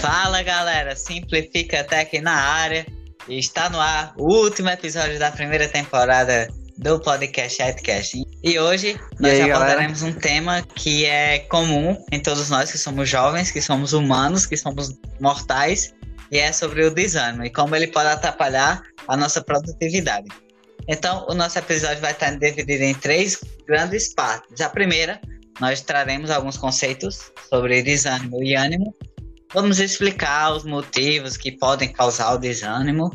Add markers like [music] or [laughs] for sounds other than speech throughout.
Fala galera, Simplifica Tech na área. Está no ar o último episódio da primeira temporada do podcast Adcast. E hoje nós aí, abordaremos um tema que é comum em todos nós que somos jovens, que somos humanos, que somos mortais, e é sobre o desânimo e como ele pode atrapalhar a nossa produtividade. Então, o nosso episódio vai estar dividido em três grandes partes. A primeira, nós traremos alguns conceitos sobre desânimo e ânimo. Vamos explicar os motivos que podem causar o desânimo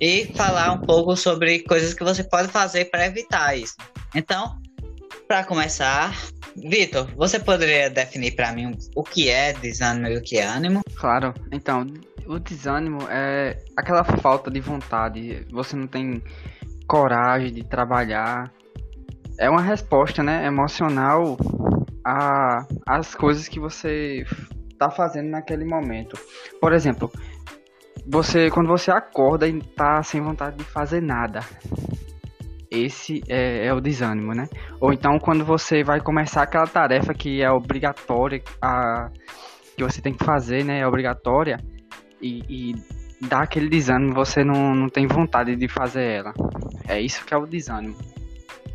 e falar um pouco sobre coisas que você pode fazer para evitar isso. Então, para começar, Vitor, você poderia definir para mim o que é desânimo e o que é ânimo? Claro. Então, o desânimo é aquela falta de vontade. Você não tem coragem de trabalhar. É uma resposta, né, emocional a as coisas que você está fazendo naquele momento. Por exemplo, você quando você acorda e tá sem vontade de fazer nada. Esse é, é, o desânimo, né? Ou então quando você vai começar aquela tarefa que é obrigatória, a, que você tem que fazer, né? É obrigatória e, e dá aquele desânimo, você não, não tem vontade de fazer ela. É isso que é o desânimo.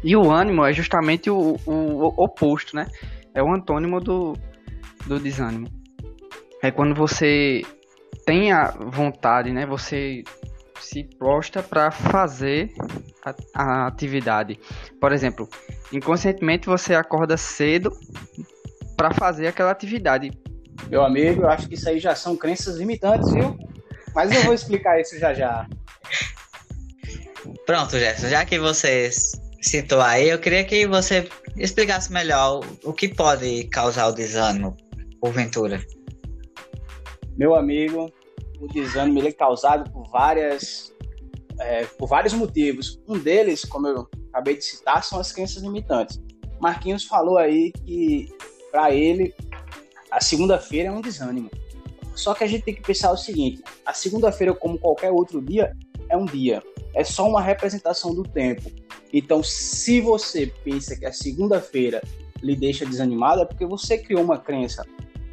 E o ânimo é justamente o, o, o oposto, né? É o antônimo do, do desânimo. É quando você tem a vontade, né? Você se prostra para fazer a, a, atividade. Por exemplo, inconscientemente você acorda cedo para fazer aquela atividade. Meu amigo, eu acho que isso aí já são crenças limitantes, viu? Mas eu vou explicar isso já já. Pronto, Gerson, já que você citou aí, eu queria que você explicasse melhor o que pode causar o desânimo, porventura. Meu amigo, o desânimo ele é causado por várias é, por vários motivos. Um deles, como eu acabei de citar, são as crenças limitantes. Marquinhos falou aí que para ele a segunda-feira é um desânimo. Só que a gente tem que pensar o seguinte: a segunda-feira, como qualquer outro dia, é um dia. É só uma representação do tempo. Então, se você pensa que a segunda-feira lhe deixa desanimado, é porque você criou uma crença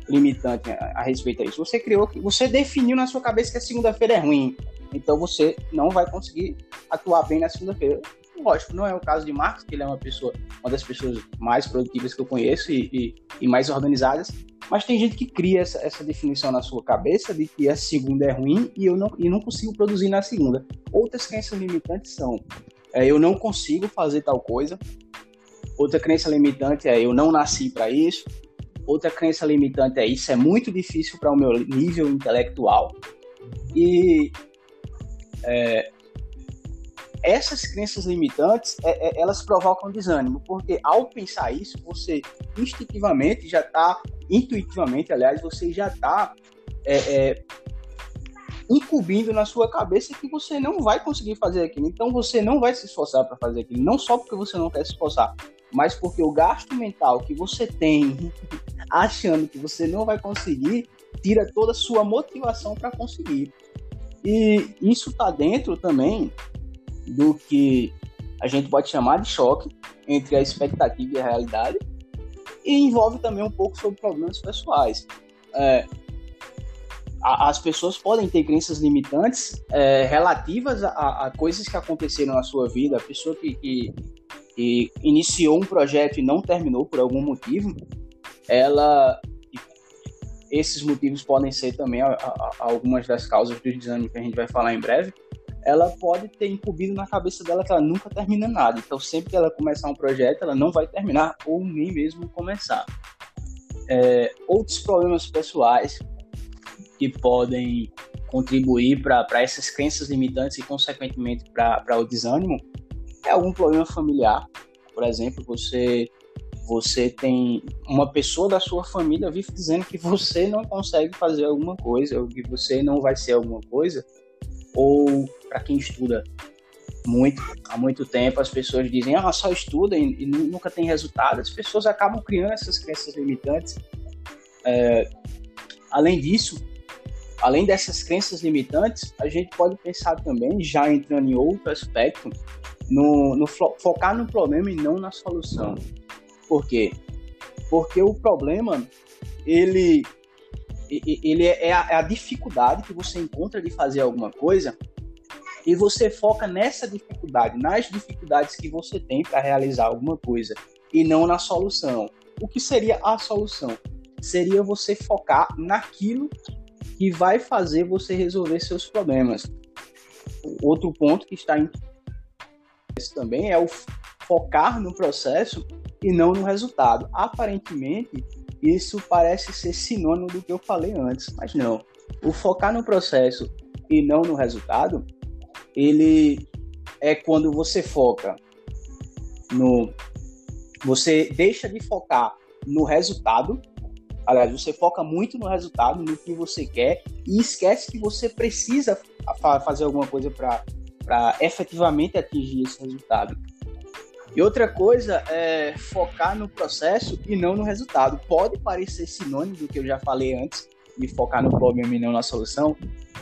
limitante a, a respeito disso. Você criou, você definiu na sua cabeça que a segunda-feira é ruim. Então você não vai conseguir atuar bem na segunda-feira. Lógico, não é o caso de Marcos, que ele é uma pessoa, uma das pessoas mais produtivas que eu conheço e, e, e mais organizadas. Mas tem gente que cria essa, essa, definição na sua cabeça de que a segunda é ruim e eu não, e não consigo produzir na segunda. Outras crenças limitantes são é, eu não consigo fazer tal coisa. Outra crença limitante é eu não nasci para isso. Outra crença limitante é isso é muito difícil para o meu nível intelectual. E é, essas crenças limitantes, é, é, elas provocam desânimo, porque ao pensar isso, você instintivamente já está, intuitivamente, aliás, você já está é, é, incumbindo na sua cabeça que você não vai conseguir fazer aquilo. Então você não vai se esforçar para fazer aquilo, não só porque você não quer se esforçar, mas porque o gasto mental que você tem achando que você não vai conseguir tira toda a sua motivação para conseguir. E isso está dentro também do que a gente pode chamar de choque entre a expectativa e a realidade, e envolve também um pouco sobre problemas pessoais. É, as pessoas podem ter crenças limitantes é, relativas a, a, coisas que aconteceram na sua vida. A pessoa que, que, que iniciou um projeto e não terminou por algum motivo, ela esses motivos podem ser também algumas das causas do desânimo que a gente vai falar em breve ela pode ter incumbido na cabeça dela que ela nunca termina nada. Então, sempre que ela começar um projeto, ela não vai terminar ou nem mesmo começar. É, outros problemas pessoais que podem contribuir para essas crenças limitantes e, consequentemente, para o desânimo é algum problema familiar. Por exemplo, você você tem uma pessoa da sua família vive dizendo que você não consegue fazer alguma coisa ou que você não vai ser alguma coisa ou para quem estuda muito, há muito tempo, as pessoas dizem, ah, só estuda e, e nunca tem resultado. As pessoas acabam criando essas crenças limitantes. É, além disso, além dessas crenças limitantes, a gente pode pensar também, já entrando em outro aspecto, no, no focar no problema e não na solução. Por quê? Porque o problema, ele ele é, é a, é a dificuldade que você encontra de fazer alguma coisa e você foca nessa dificuldade, nas dificuldades que você tem para realizar alguma coisa e não na solução. O que seria a solução? Seria você focar naquilo que vai fazer você resolver seus problemas. Outro ponto que está em também é o focar no processo e não no resultado. Aparentemente, isso parece ser sinônimo do que eu falei antes, mas não. O focar no processo e não no resultado, ele é quando você foca no você deixa de focar no resultado. Aliás, você foca muito no resultado, no que você quer, e esquece que você precisa fazer alguma coisa para efetivamente atingir esse resultado. E outra coisa é focar no processo e não no resultado. Pode parecer sinônimo do que eu já falei antes, de focar no problema e não na solução,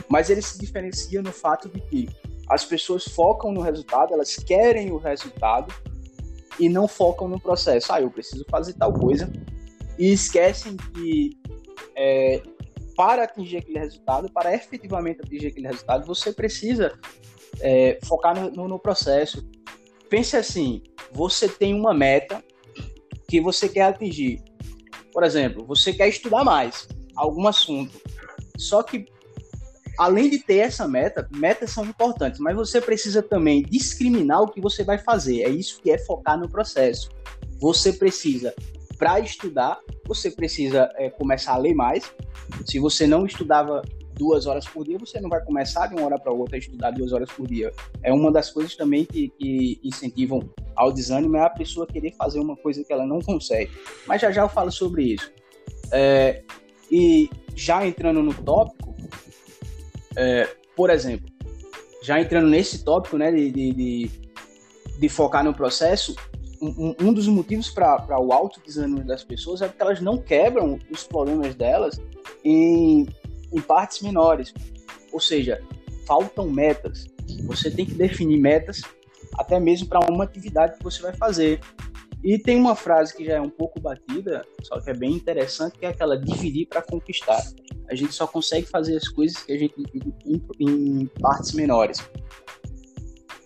mas ele se diferencia no fato de que as pessoas focam no resultado, elas querem o resultado e não focam no processo. Ah, eu preciso fazer tal coisa e esquecem que é, para atingir aquele resultado, para efetivamente atingir aquele resultado, você precisa é, focar no, no processo. Pense assim: você tem uma meta que você quer atingir. Por exemplo, você quer estudar mais algum assunto. Só que além de ter essa meta, metas são importantes, mas você precisa também discriminar o que você vai fazer. É isso que é focar no processo. Você precisa, para estudar, você precisa é, começar a ler mais. Se você não estudava duas horas por dia, você não vai começar de uma hora para outra a estudar duas horas por dia. É uma das coisas também que, que incentivam ao desânimo é a pessoa querer fazer uma coisa que ela não consegue. Mas já já eu falo sobre isso. É, e já entrando no tópico, é, por exemplo, já entrando nesse tópico né, de, de, de focar no processo, um, um dos motivos para o alto desânimo das pessoas é porque elas não quebram os problemas delas em, em partes menores. Ou seja, faltam metas. Você tem que definir metas até mesmo para uma atividade que você vai fazer. E tem uma frase que já é um pouco batida, só que é bem interessante, que é aquela dividir para conquistar. A gente só consegue fazer as coisas que a gente em, em partes menores.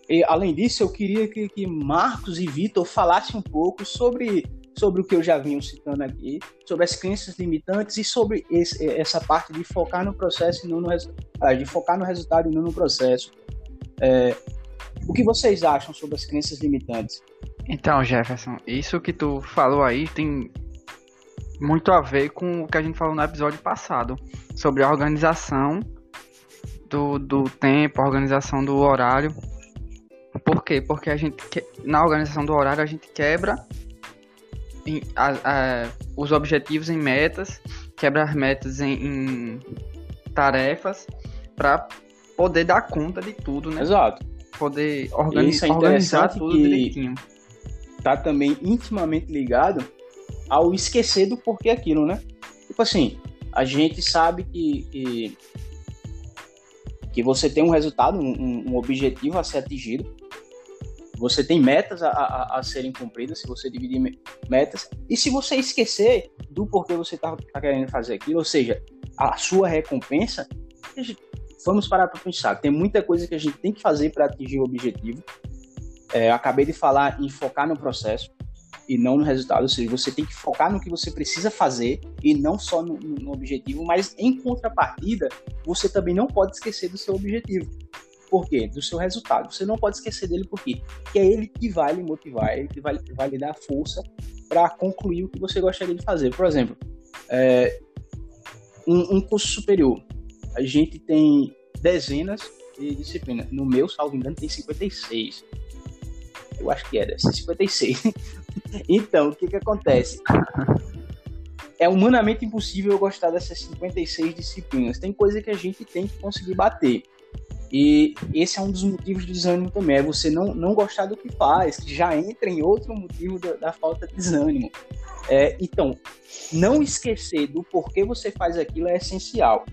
E, além disso, eu queria que, que Marcos e Vitor falassem um pouco sobre, sobre o que eu já vinha citando aqui, sobre as crenças limitantes e sobre esse, essa parte de focar no processo e não no resultado, de focar no resultado e não no processo. É, o que vocês acham sobre as crenças limitantes? Então, Jefferson, isso que tu falou aí tem muito a ver com o que a gente falou no episódio passado sobre a organização do, do tempo, a organização do horário. Por quê? Porque a gente na organização do horário a gente quebra em, a, a, os objetivos em metas, quebra as metas em, em tarefas para poder dar conta de tudo, né? Exato. Poder organizar, é organizar tudo direitinho. Tá também intimamente ligado ao esquecer do porquê aquilo, né? Tipo assim, a gente sabe que, que, que você tem um resultado, um, um, objetivo a ser atingido, você tem metas a, a, a, serem cumpridas, se você dividir metas, e se você esquecer do porquê você está tá querendo fazer aquilo, ou seja, a sua recompensa, vamos parar para pensar. Tem muita coisa que a gente tem que fazer para atingir o objetivo. É, acabei de falar em focar no processo e não no resultado. Ou seja, você tem que focar no que você precisa fazer e não só no, no objetivo, mas em contrapartida, você também não pode esquecer do seu objetivo. Por quê? Do seu resultado. Você não pode esquecer dele? Porque é ele que vai lhe motivar, é ele que vai, vai lhe dar força para concluir o que você gostaria de fazer. Por exemplo, é, um, um curso superior. A gente tem dezenas de disciplinas. No meu, salvo engano, tem 56. Eu acho que era 56. [laughs] então, o que que acontece? É humanamente impossível eu gostar dessas 56 disciplinas. Tem coisa que a gente tem que conseguir bater. E esse é um dos motivos do desânimo também, é você não, não gostar do que faz, que já entra em outro motivo da, da falta de desânimo. É, então, não esquecer do porquê você faz aquilo é essencial.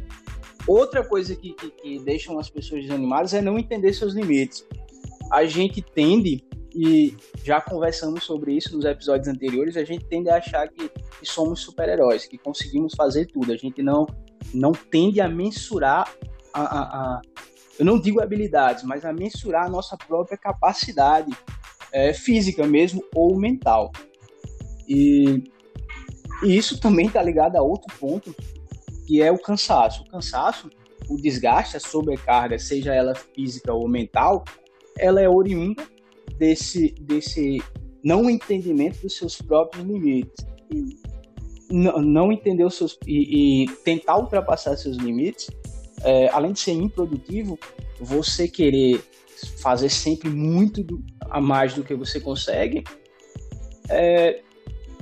Outra coisa que, que, que deixam as pessoas desanimadas é não entender seus limites. A gente tende e já conversamos sobre isso nos episódios anteriores, a gente tende a achar que, que somos super-heróis, que conseguimos fazer tudo. A gente não não tende a mensurar a, a, a, eu não digo habilidades, mas a mensurar a nossa própria capacidade é, física mesmo ou mental. E, e isso também está ligado a outro ponto, que é o cansaço. O cansaço, o desgaste, a sobrecarga, seja ela física ou mental, ela é oriunda desse, desse não entendimento dos seus próprios limites. Não, não entender os seus. E, e tentar ultrapassar seus limites, é, além de ser improdutivo, você querer fazer sempre muito do, a mais do que você consegue. É,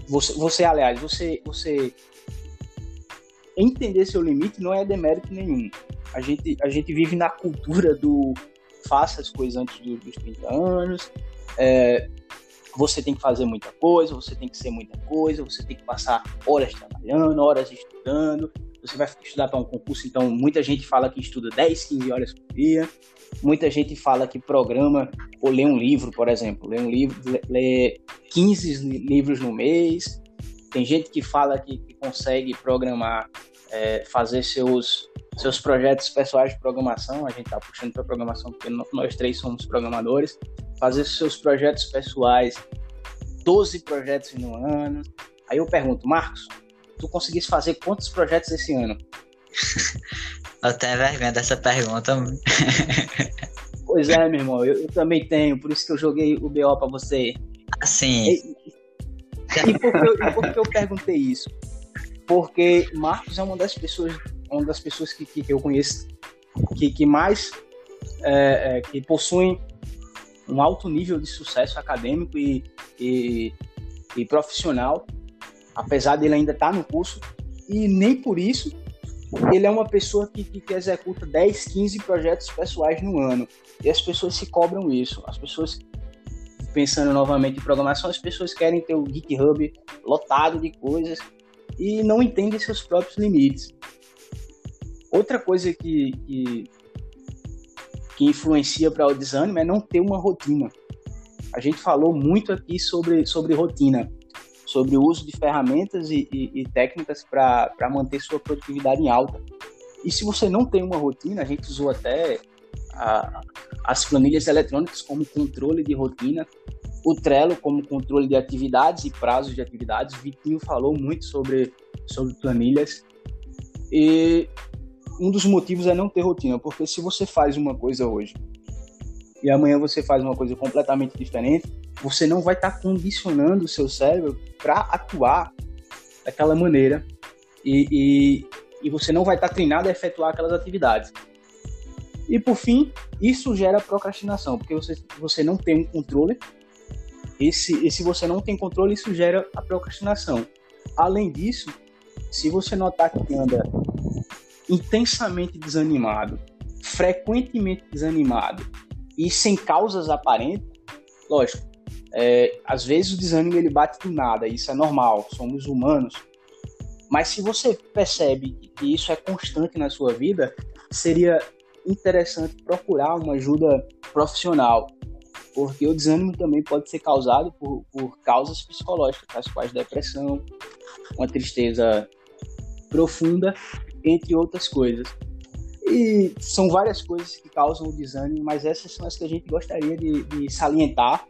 você, você, aliás, você, você entender seu limite não é demérito nenhum. A gente, a gente vive na cultura do faça as coisas antes do, dos 30 anos, é, você tem que fazer muita coisa, você tem que ser muita coisa, você tem que passar horas trabalhando, horas estudando, você vai estudar para um concurso, então muita gente fala que estuda 10, 15 horas por dia, muita gente fala que programa ou lê um livro, por exemplo, lê um livro, lê 15 livros no mês, tem gente que fala que, que consegue programar, é, fazer seus, seus projetos pessoais de programação, a gente está puxando para programação porque nós três somos programadores, fazer seus projetos pessoais, 12 projetos no ano. Aí eu pergunto, Marcos, tu conseguisse fazer quantos projetos esse ano? eu tenho vergonha dessa pergunta. pois é, meu irmão, eu, eu, também tenho, por isso que eu joguei o BO para você. Assim. E, e, por que eu, e por que eu perguntei isso? Porque Marcos é uma das pessoas, uma das pessoas que, que, que eu conheço que, que mais é, é, que possuem um alto nível de sucesso acadêmico e, e, e profissional, apesar dele ainda estar tá no curso, e nem por isso ele é uma pessoa que, que, executa 10, 15 projetos pessoais no ano. E as pessoas se cobram isso. As pessoas, pensando novamente em programação, as pessoas querem ter o GitHub lotado de coisas e não entendem seus próprios limites. Outra coisa que, que que influencia para o desânimo é não ter uma rotina. A gente falou muito aqui sobre, sobre rotina, sobre o uso de ferramentas e, e, e técnicas para manter sua produtividade em alta. E se você não tem uma rotina, a gente usou até a, as planilhas eletrônicas como controle de rotina, o Trello como controle de atividades e prazos de atividades. O Vitinho falou muito sobre, sobre planilhas. E um dos motivos é não ter rotina, porque se você faz uma coisa hoje e amanhã você faz uma coisa completamente diferente, você não vai estar tá condicionando o seu cérebro para atuar daquela maneira e, e, e, você não vai estar tá treinado a efetuar aquelas atividades. E por fim, isso gera procrastinação, porque você, você não tem um controle. E se, e se você não tem controle, isso gera a procrastinação. Além disso, se você notar que anda intensamente desanimado, frequentemente desanimado e sem causas aparentes, lógico, é, às vezes o desânimo ele bate do nada, isso é normal, somos humanos. Mas se você percebe que isso é constante na sua vida, seria interessante procurar uma ajuda profissional, porque o desânimo também pode ser causado por, por causas psicológicas, tais quais depressão, uma tristeza profunda entre outras coisas. E são várias coisas que causam o desânimo, mas essas são as que a gente gostaria de, de salientar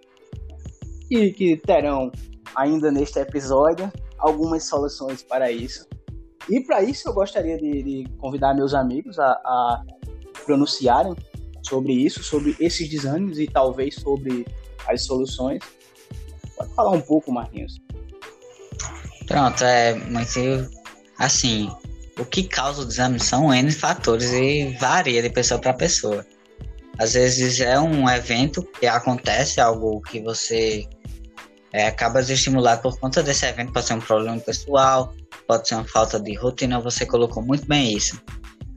e que terão ainda neste episódio algumas soluções para isso. E para isso eu gostaria de, de convidar meus amigos a, a, pronunciarem sobre isso, sobre esses desânimos e talvez sobre as soluções. Pode falar um pouco, Marquinhos. Pronto, é muito assim, o que causa o desânimo são N fatores e varia de pessoa para pessoa. Às vezes é um evento que acontece, algo que você é, acaba de estimular por conta desse evento, pode ser um problema pessoal, pode ser uma falta de rotina, você colocou muito bem isso.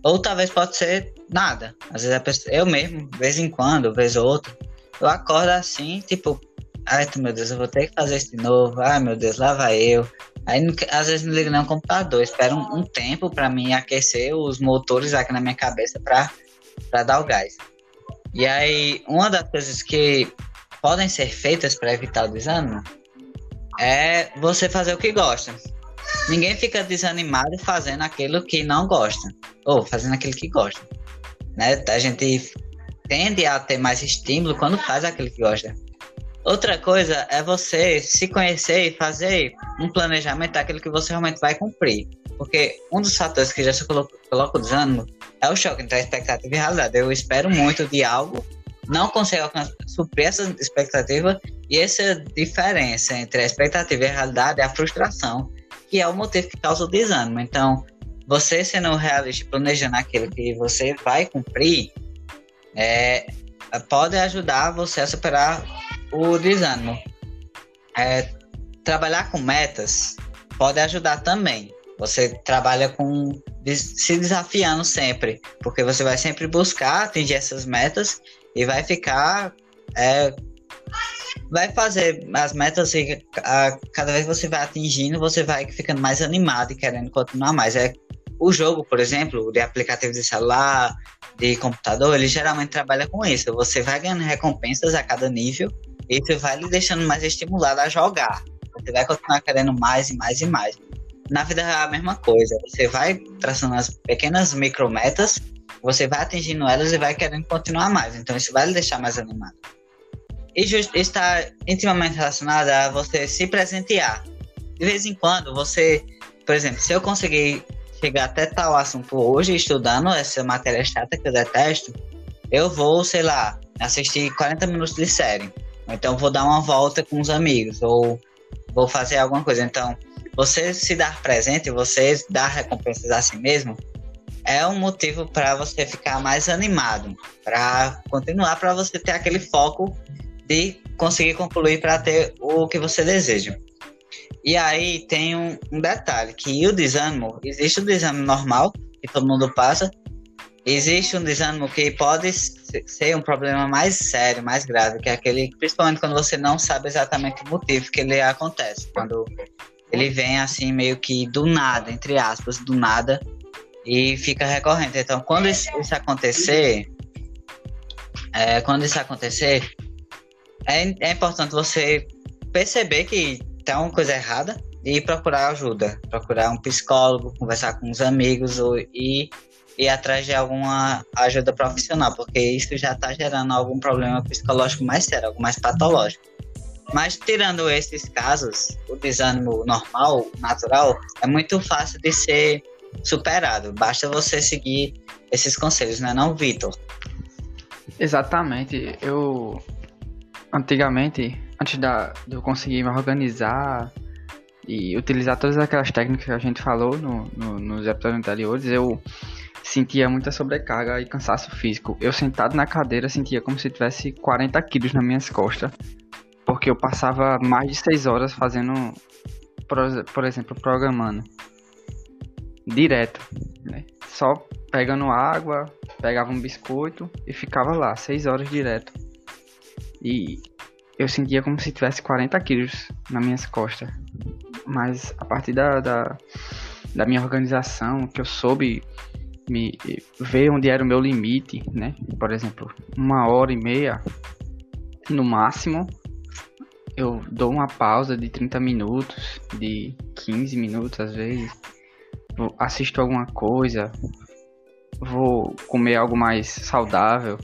Ou talvez pode ser nada. Às vezes pessoa, eu mesmo, vez em quando, vez ou outra, eu acordo assim, tipo, ai meu Deus, eu vou ter que fazer isso de novo, ai meu Deus, lá vai eu. Aí às vezes não ligo nem o computador, espero um, um tempo para mim aquecer os motores aqui na minha cabeça para dar o gás. E aí, uma das coisas que podem ser feitas para evitar o desânimo é você fazer o que gosta. ninguém fica desanimado fazendo aquilo que não gosta, ou fazendo aquilo que gosta. Né? A gente tende a ter mais estímulo quando faz aquilo que gosta. Outra coisa é você se conhecer e fazer um planejamento daquilo que você realmente vai cumprir. Porque um dos fatores que já se coloca, o desânimo é o choque entre a expectativa e realidade. Eu espero muito de algo, não consigo suprir essa expectativa, e essa diferença entre a expectativa e a realidade é a frustração, que é o motivo que causa o desânimo. Então, você sendo realista planejando aquilo que você vai cumprir, é, pode ajudar você a superar o desânimo. É, trabalhar com metas pode ajudar também. Você trabalha com se desafiando sempre, porque você vai sempre buscar atingir essas metas e vai ficar é, vai fazer as metas e a, cada vez que você vai atingindo, você vai ficando mais animado e querendo continuar mais. É o jogo, por exemplo, de aplicativo de celular, de computador, ele geralmente trabalha com isso. Você vai ganhando recompensas a cada nível e isso vai lhe deixando mais estimulado a jogar. Você vai continuar querendo mais e mais e mais. Na vida é a mesma coisa. Você vai traçando as pequenas micrometas, você vai atingindo elas e vai querendo continuar mais. Então isso vai lhe deixar mais animado. E está intimamente relacionado a você se presentear. De vez em quando, você, por exemplo, se eu conseguir chegar até tal assunto hoje, estudando essa matéria chata que eu detesto, eu vou, sei lá, assistir 40 minutos de série. Então vou dar uma volta com os amigos, ou vou fazer alguma coisa. Então, você se dar presente, você dar recompensas a si mesmo, é um motivo para você ficar mais animado, para continuar, para você ter aquele foco de conseguir concluir para ter o que você deseja. E aí tem um, um, detalhe, que o desânimo, existe o desânimo normal, que todo mundo passa, existe um desânimo que pode ser um problema mais sério, mais grave, que é aquele, principalmente quando você não sabe exatamente o motivo que ele acontece, quando ele vem assim meio que do nada, entre aspas, do nada, e fica recorrente. Então, quando isso, isso acontecer, é, quando isso acontecer, é, é importante você perceber que tem uma coisa errada e procurar ajuda, procurar um psicólogo, conversar com os amigos ou, e ir atrás de alguma ajuda profissional, porque isso já está gerando algum problema psicológico mais sério, algo mais patológico. Mas tirando esses casos, o desânimo normal, natural, é muito fácil de ser superado. Basta você seguir esses conselhos, não é não, Vitor? Exatamente. Eu antigamente, antes da, de eu conseguir me organizar e utilizar todas aquelas técnicas que a gente falou no, no, nos episódios anteriores, eu sentia muita sobrecarga e cansaço físico. Eu sentado na cadeira sentia como se tivesse 40 quilos nas minhas costas, porque eu passava mais de 6 horas fazendo, por, por exemplo, programando direto, né? Só pegando água, pegava um biscoito e ficava lá 6 horas direto. E eu sentia como se tivesse 40 quilos nas minhas costas. Mas a partir da, da, da minha organização, que eu soube me ver onde era o meu limite, né? Por exemplo, uma hora e meia no máximo. Eu dou uma pausa de 30 minutos, de 15 minutos às vezes. Assisto alguma coisa, vou comer algo mais saudável,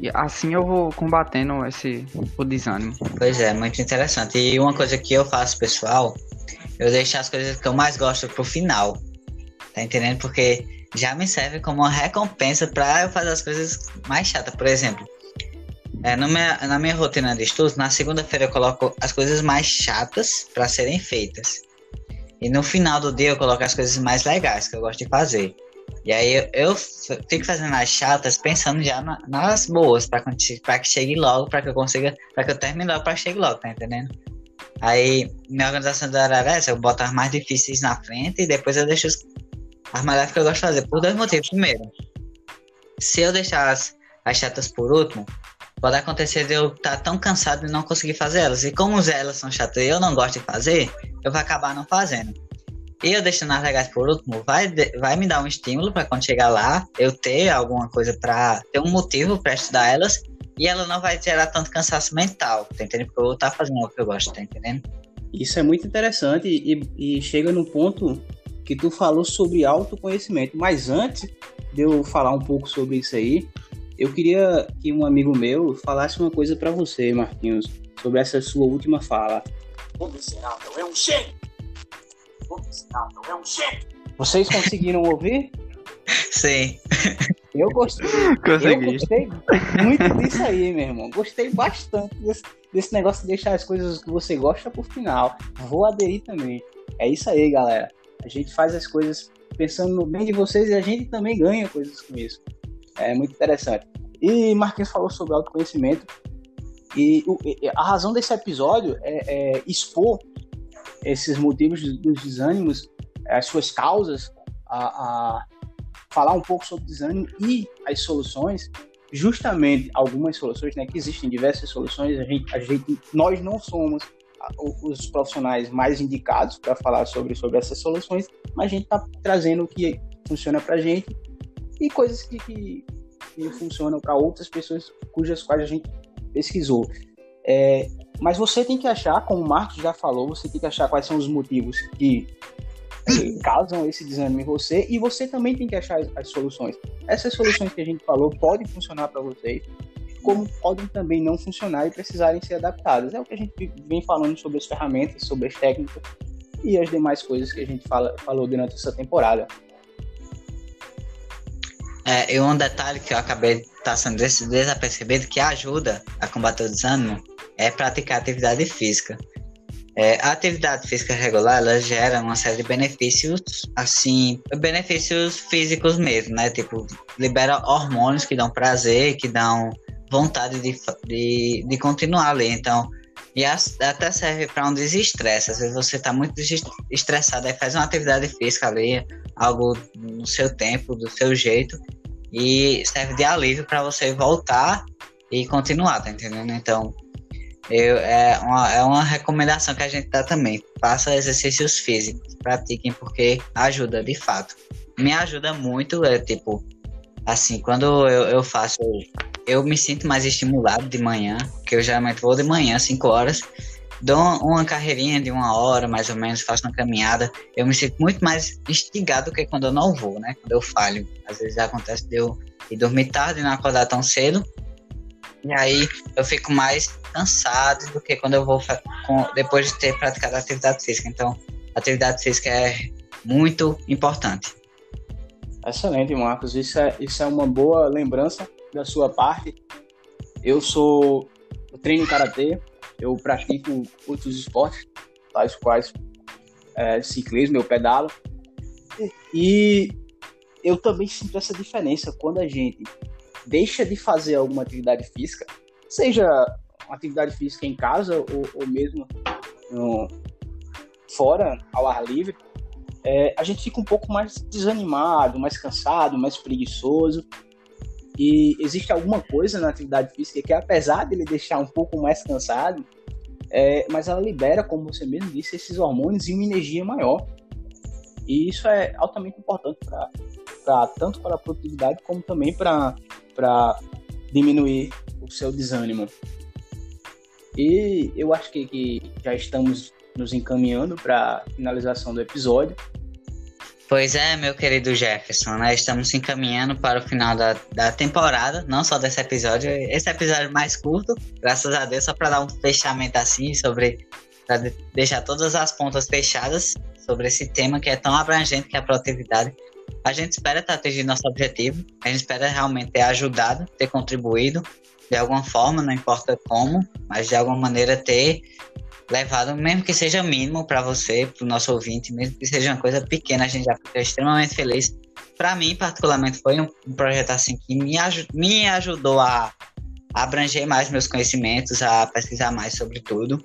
e assim eu vou combatendo esse o desânimo. Pois é, muito interessante. E uma coisa que eu faço, pessoal, eu deixo as coisas que eu mais gosto pro final. Tá entendendo? Porque já me serve como uma recompensa para eu fazer as coisas mais chatas. Por exemplo, é, minha, na minha rotina de estudos, na segunda-feira eu coloco as coisas mais chatas para serem feitas. E no final do dia eu coloco as coisas mais legais que eu gosto de fazer. E aí eu, eu fico fazendo as chatas pensando já na, nas boas, pra que chegue logo, pra que eu consiga, pra que eu termine logo, pra que chegue logo, tá entendendo? Aí minha organização da área é essa, eu boto as mais difíceis na frente e depois eu deixo as mais leves que eu gosto de fazer, por dois motivos. Primeiro, se eu deixar as, as chatas por último, pode acontecer de eu estar tá tão cansado de não conseguir fazer elas. E como elas são chatas e eu não gosto de fazer, eu vou acabar não fazendo. E eu deixando as legais por último, vai, vai me dar um estímulo para quando chegar lá, eu ter alguma coisa para ter um motivo para estudar elas e ela não vai gerar tanto cansaço mental, tá entendendo? Porque eu vou estar fazendo o que eu gosto, tá entendendo? Isso é muito interessante e, e chega no ponto que tu falou sobre autoconhecimento. Mas antes de eu falar um pouco sobre isso aí, eu queria que um amigo meu falasse uma coisa para você, Marquinhos, sobre essa sua última fala. O miserável é um gênio! O miserável é um gênio! Vocês conseguiram ouvir? [laughs] Sim. Eu gostei. Eu gostei muito disso aí, meu irmão. Gostei bastante desse, desse negócio de deixar as coisas que você gosta por final. Vou aderir também. É isso aí, galera. A gente faz as coisas pensando no bem de vocês e a gente também ganha coisas com isso. É muito interessante. E Marquinhos falou sobre autoconhecimento. E a razão desse episódio é, é expor esses motivos dos desânimos, as suas causas, a, a falar um pouco sobre desânimo e as soluções, justamente algumas soluções, né, que existem diversas soluções, a gente, a gente nós não somos os profissionais mais indicados para falar sobre, sobre essas soluções, mas a gente está trazendo o que funciona para a gente e coisas que, que, que funcionam para outras pessoas cujas quais a gente pesquisou. É, mas você tem que achar, como o Marcos já falou, você tem que achar quais são os motivos que é, causam esse desânimo em você e você também tem que achar as, as soluções. Essas soluções que a gente falou podem funcionar para vocês, como podem também não funcionar e precisarem ser adaptadas. É o que a gente vem falando sobre as ferramentas, sobre as técnicas e as demais coisas que a gente fala, falou durante essa temporada. É, e um detalhe que eu acabei passando desapercebido que ajuda a combater o desânimo é praticar atividade física. É, a atividade física regular ela gera uma série de benefícios, assim, benefícios físicos mesmo, né? Tipo, libera hormônios que dão prazer, que dão vontade de, de, de continuar ali. Então, e até serve para um desestresse. Às vezes você está muito estressado, aí faz uma atividade física ali, algo no seu tempo, do seu jeito, e serve de alívio para você voltar e continuar, tá entendendo? Então, eu, é, uma, é uma recomendação que a gente dá também. Faça exercícios físicos, pratiquem, porque ajuda de fato. Me ajuda muito, é tipo, assim, quando eu, eu faço, eu me sinto mais estimulado de manhã, que eu geralmente vou de manhã, 5 horas, dou uma carreirinha de uma hora, mais ou menos, faço uma caminhada, eu me sinto muito mais instigado do que quando eu não vou, né? Quando eu falho. Às vezes acontece de eu ir dormir tarde e não acordar tão cedo, e aí eu fico mais cansado do que quando eu vou depois de ter praticado atividade física. Então, atividade física é muito importante. Excelente, Marcos. Isso é, isso é uma boa lembrança da sua parte. Eu sou eu treino karatê, eu pratico outros esportes, tais quais é, ciclismo, eu pedalo. E eu também sinto essa diferença quando a gente deixa de fazer alguma atividade física, seja atividade física em casa ou, ou mesmo no, fora, ao ar livre, é, a gente fica um pouco mais desanimado, mais cansado, mais preguiçoso. E existe alguma coisa na atividade física que, apesar de ele deixar um pouco mais cansado, é, mas ela libera, como você mesmo disse, esses hormônios e uma energia maior. E isso é altamente importante para tanto para a produtividade como também para diminuir o seu desânimo. E eu acho que, que já estamos nos encaminhando para a finalização do episódio. Pois é, meu querido Jefferson, né? Estamos se encaminhando para o final da, da temporada, não só desse episódio, esse episódio mais curto, graças a Deus, só para dar um fechamento assim sobre. para deixar todas as pontas fechadas sobre esse tema que é tão abrangente que é a produtividade. A gente espera estar atingindo nosso objetivo, a gente espera realmente ter ajudado, ter contribuído de alguma forma, não importa como, mas de alguma maneira ter levado, mesmo que seja mínimo para você, para o nosso ouvinte, mesmo que seja uma coisa pequena, a gente já fica extremamente feliz. Para mim, particularmente, foi um, projeto assim que me, aj me ajudou a, a abranger mais meus conhecimentos, a pesquisar mais sobre tudo.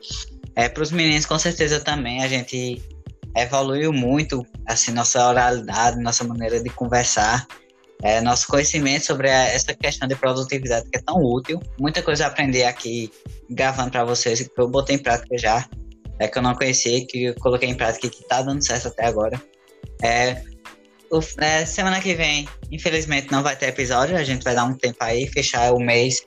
É, para os meninos, com certeza também, a gente evoluiu muito assim nossa oralidade, nossa maneira de conversar, é, nosso conhecimento sobre a, essa questão de produtividade que é tão útil. Muita coisa a aprender aqui gravando para vocês que eu botei em prática já, é que eu não conhecia, que eu coloquei em prática e que está dando certo até agora. É, o, é, semana que vem, infelizmente, não vai ter episódio. A gente vai dar um tempo aí, fechar o mês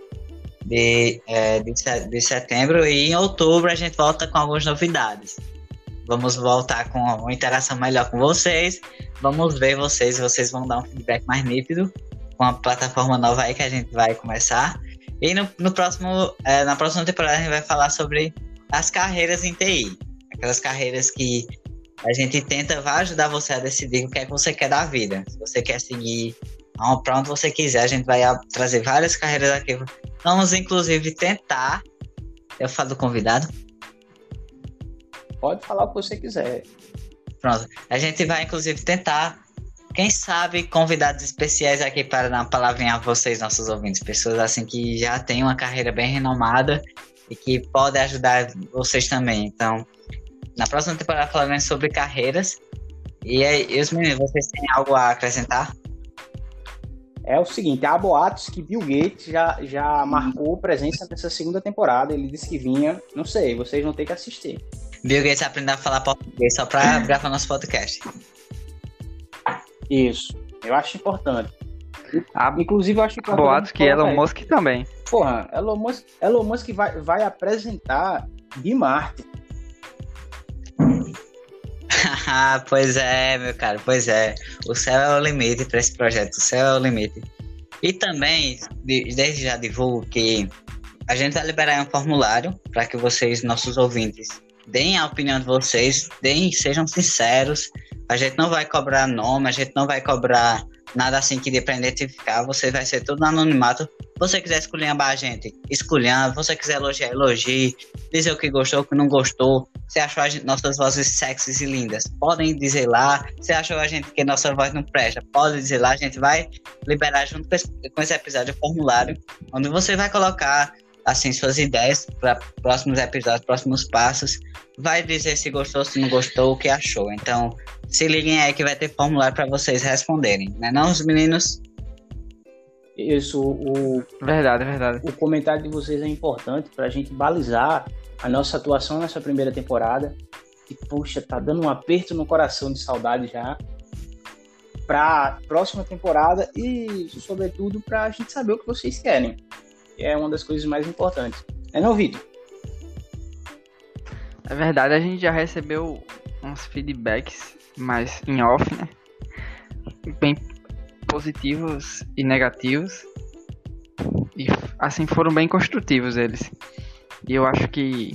de, é, de, de setembro e em outubro a gente volta com algumas novidades. Vamos voltar com uma interação melhor com vocês. Vamos ver vocês, vocês vão dar um feedback mais nítido com a plataforma nova aí que a gente vai começar. E no, no próximo, é, na próxima temporada a gente vai falar sobre as carreiras em TI. Aquelas carreiras que a gente tenta vai ajudar você a decidir o que é que você quer da vida. Se você quer seguir para onde você quiser, a gente vai trazer várias carreiras aqui. Vamos inclusive tentar. Eu falo do convidado. Pode falar o que você quiser. Pronto. A gente vai inclusive tentar quem sabe convidados especiais aqui para dar uma palavrinha a vocês, nossos ouvintes, pessoas assim que já têm uma carreira bem renomada e que podem ajudar vocês também. Então, na próxima temporada falaremos sobre carreiras. E, e os meninos, vocês têm algo a acrescentar? É o seguinte, há boatos que Bill Gates já, já marcou presença nessa segunda temporada. Ele disse que vinha, não sei, vocês vão ter que assistir. Bill Gates aprendeu a falar português só para [laughs] gravar nosso podcast. Isso. Eu acho importante. Ah, Inclusive, eu acho importante. Boatos que Elon Musk também. Porra, Elon Musk, Elon Musk vai, vai apresentar de Marte. [laughs] pois é, meu cara, pois é. O céu é o limite para esse projeto, o céu é o limite. E também, desde já divulgo que a gente vai liberar um formulário para que vocês, nossos ouvintes, deem a opinião de vocês, deem, sejam sinceros. A gente não vai cobrar nome, a gente não vai cobrar nada assim que dê para identificar. Você vai ser tudo no anonimato. Você quiser esculhambar a gente, esculhamba. Você quiser elogiar, elogie. Dizer o que gostou, o que não gostou. Se achou gente, nossas vozes sexys e lindas, podem dizer lá. Se achou a gente que nossa voz não presta, pode dizer lá. A gente vai liberar junto com esse, com esse episódio o formulário, onde você vai colocar assim suas ideias para próximos episódios, próximos passos. Vai dizer se gostou, se não gostou, o que achou. Então, se liguem aí que vai ter formulário para vocês responderem, né? Não os meninos. Isso, o verdade, verdade. O comentário de vocês é importante para a gente balizar a nossa atuação nessa primeira temporada. E puxa, tá dando um aperto no coração de saudade já para próxima temporada e sobretudo para a gente saber o que vocês querem é uma das coisas mais importantes. É não, Vitor? É verdade, a gente já recebeu uns feedbacks mais em off, né? Bem positivos e negativos. E assim foram bem construtivos eles. E eu acho que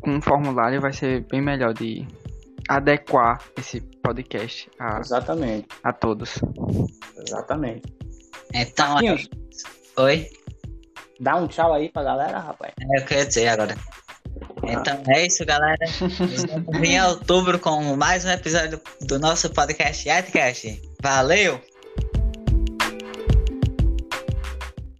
com um formulário vai ser bem melhor de adequar esse podcast a, Exatamente. a todos. Exatamente. Então, Marquinhos, oi. Dá um tchau aí pra galera, rapaz. É, eu queria dizer agora. Então é isso, galera. Em outubro com mais um episódio do nosso podcast Adcast. Valeu!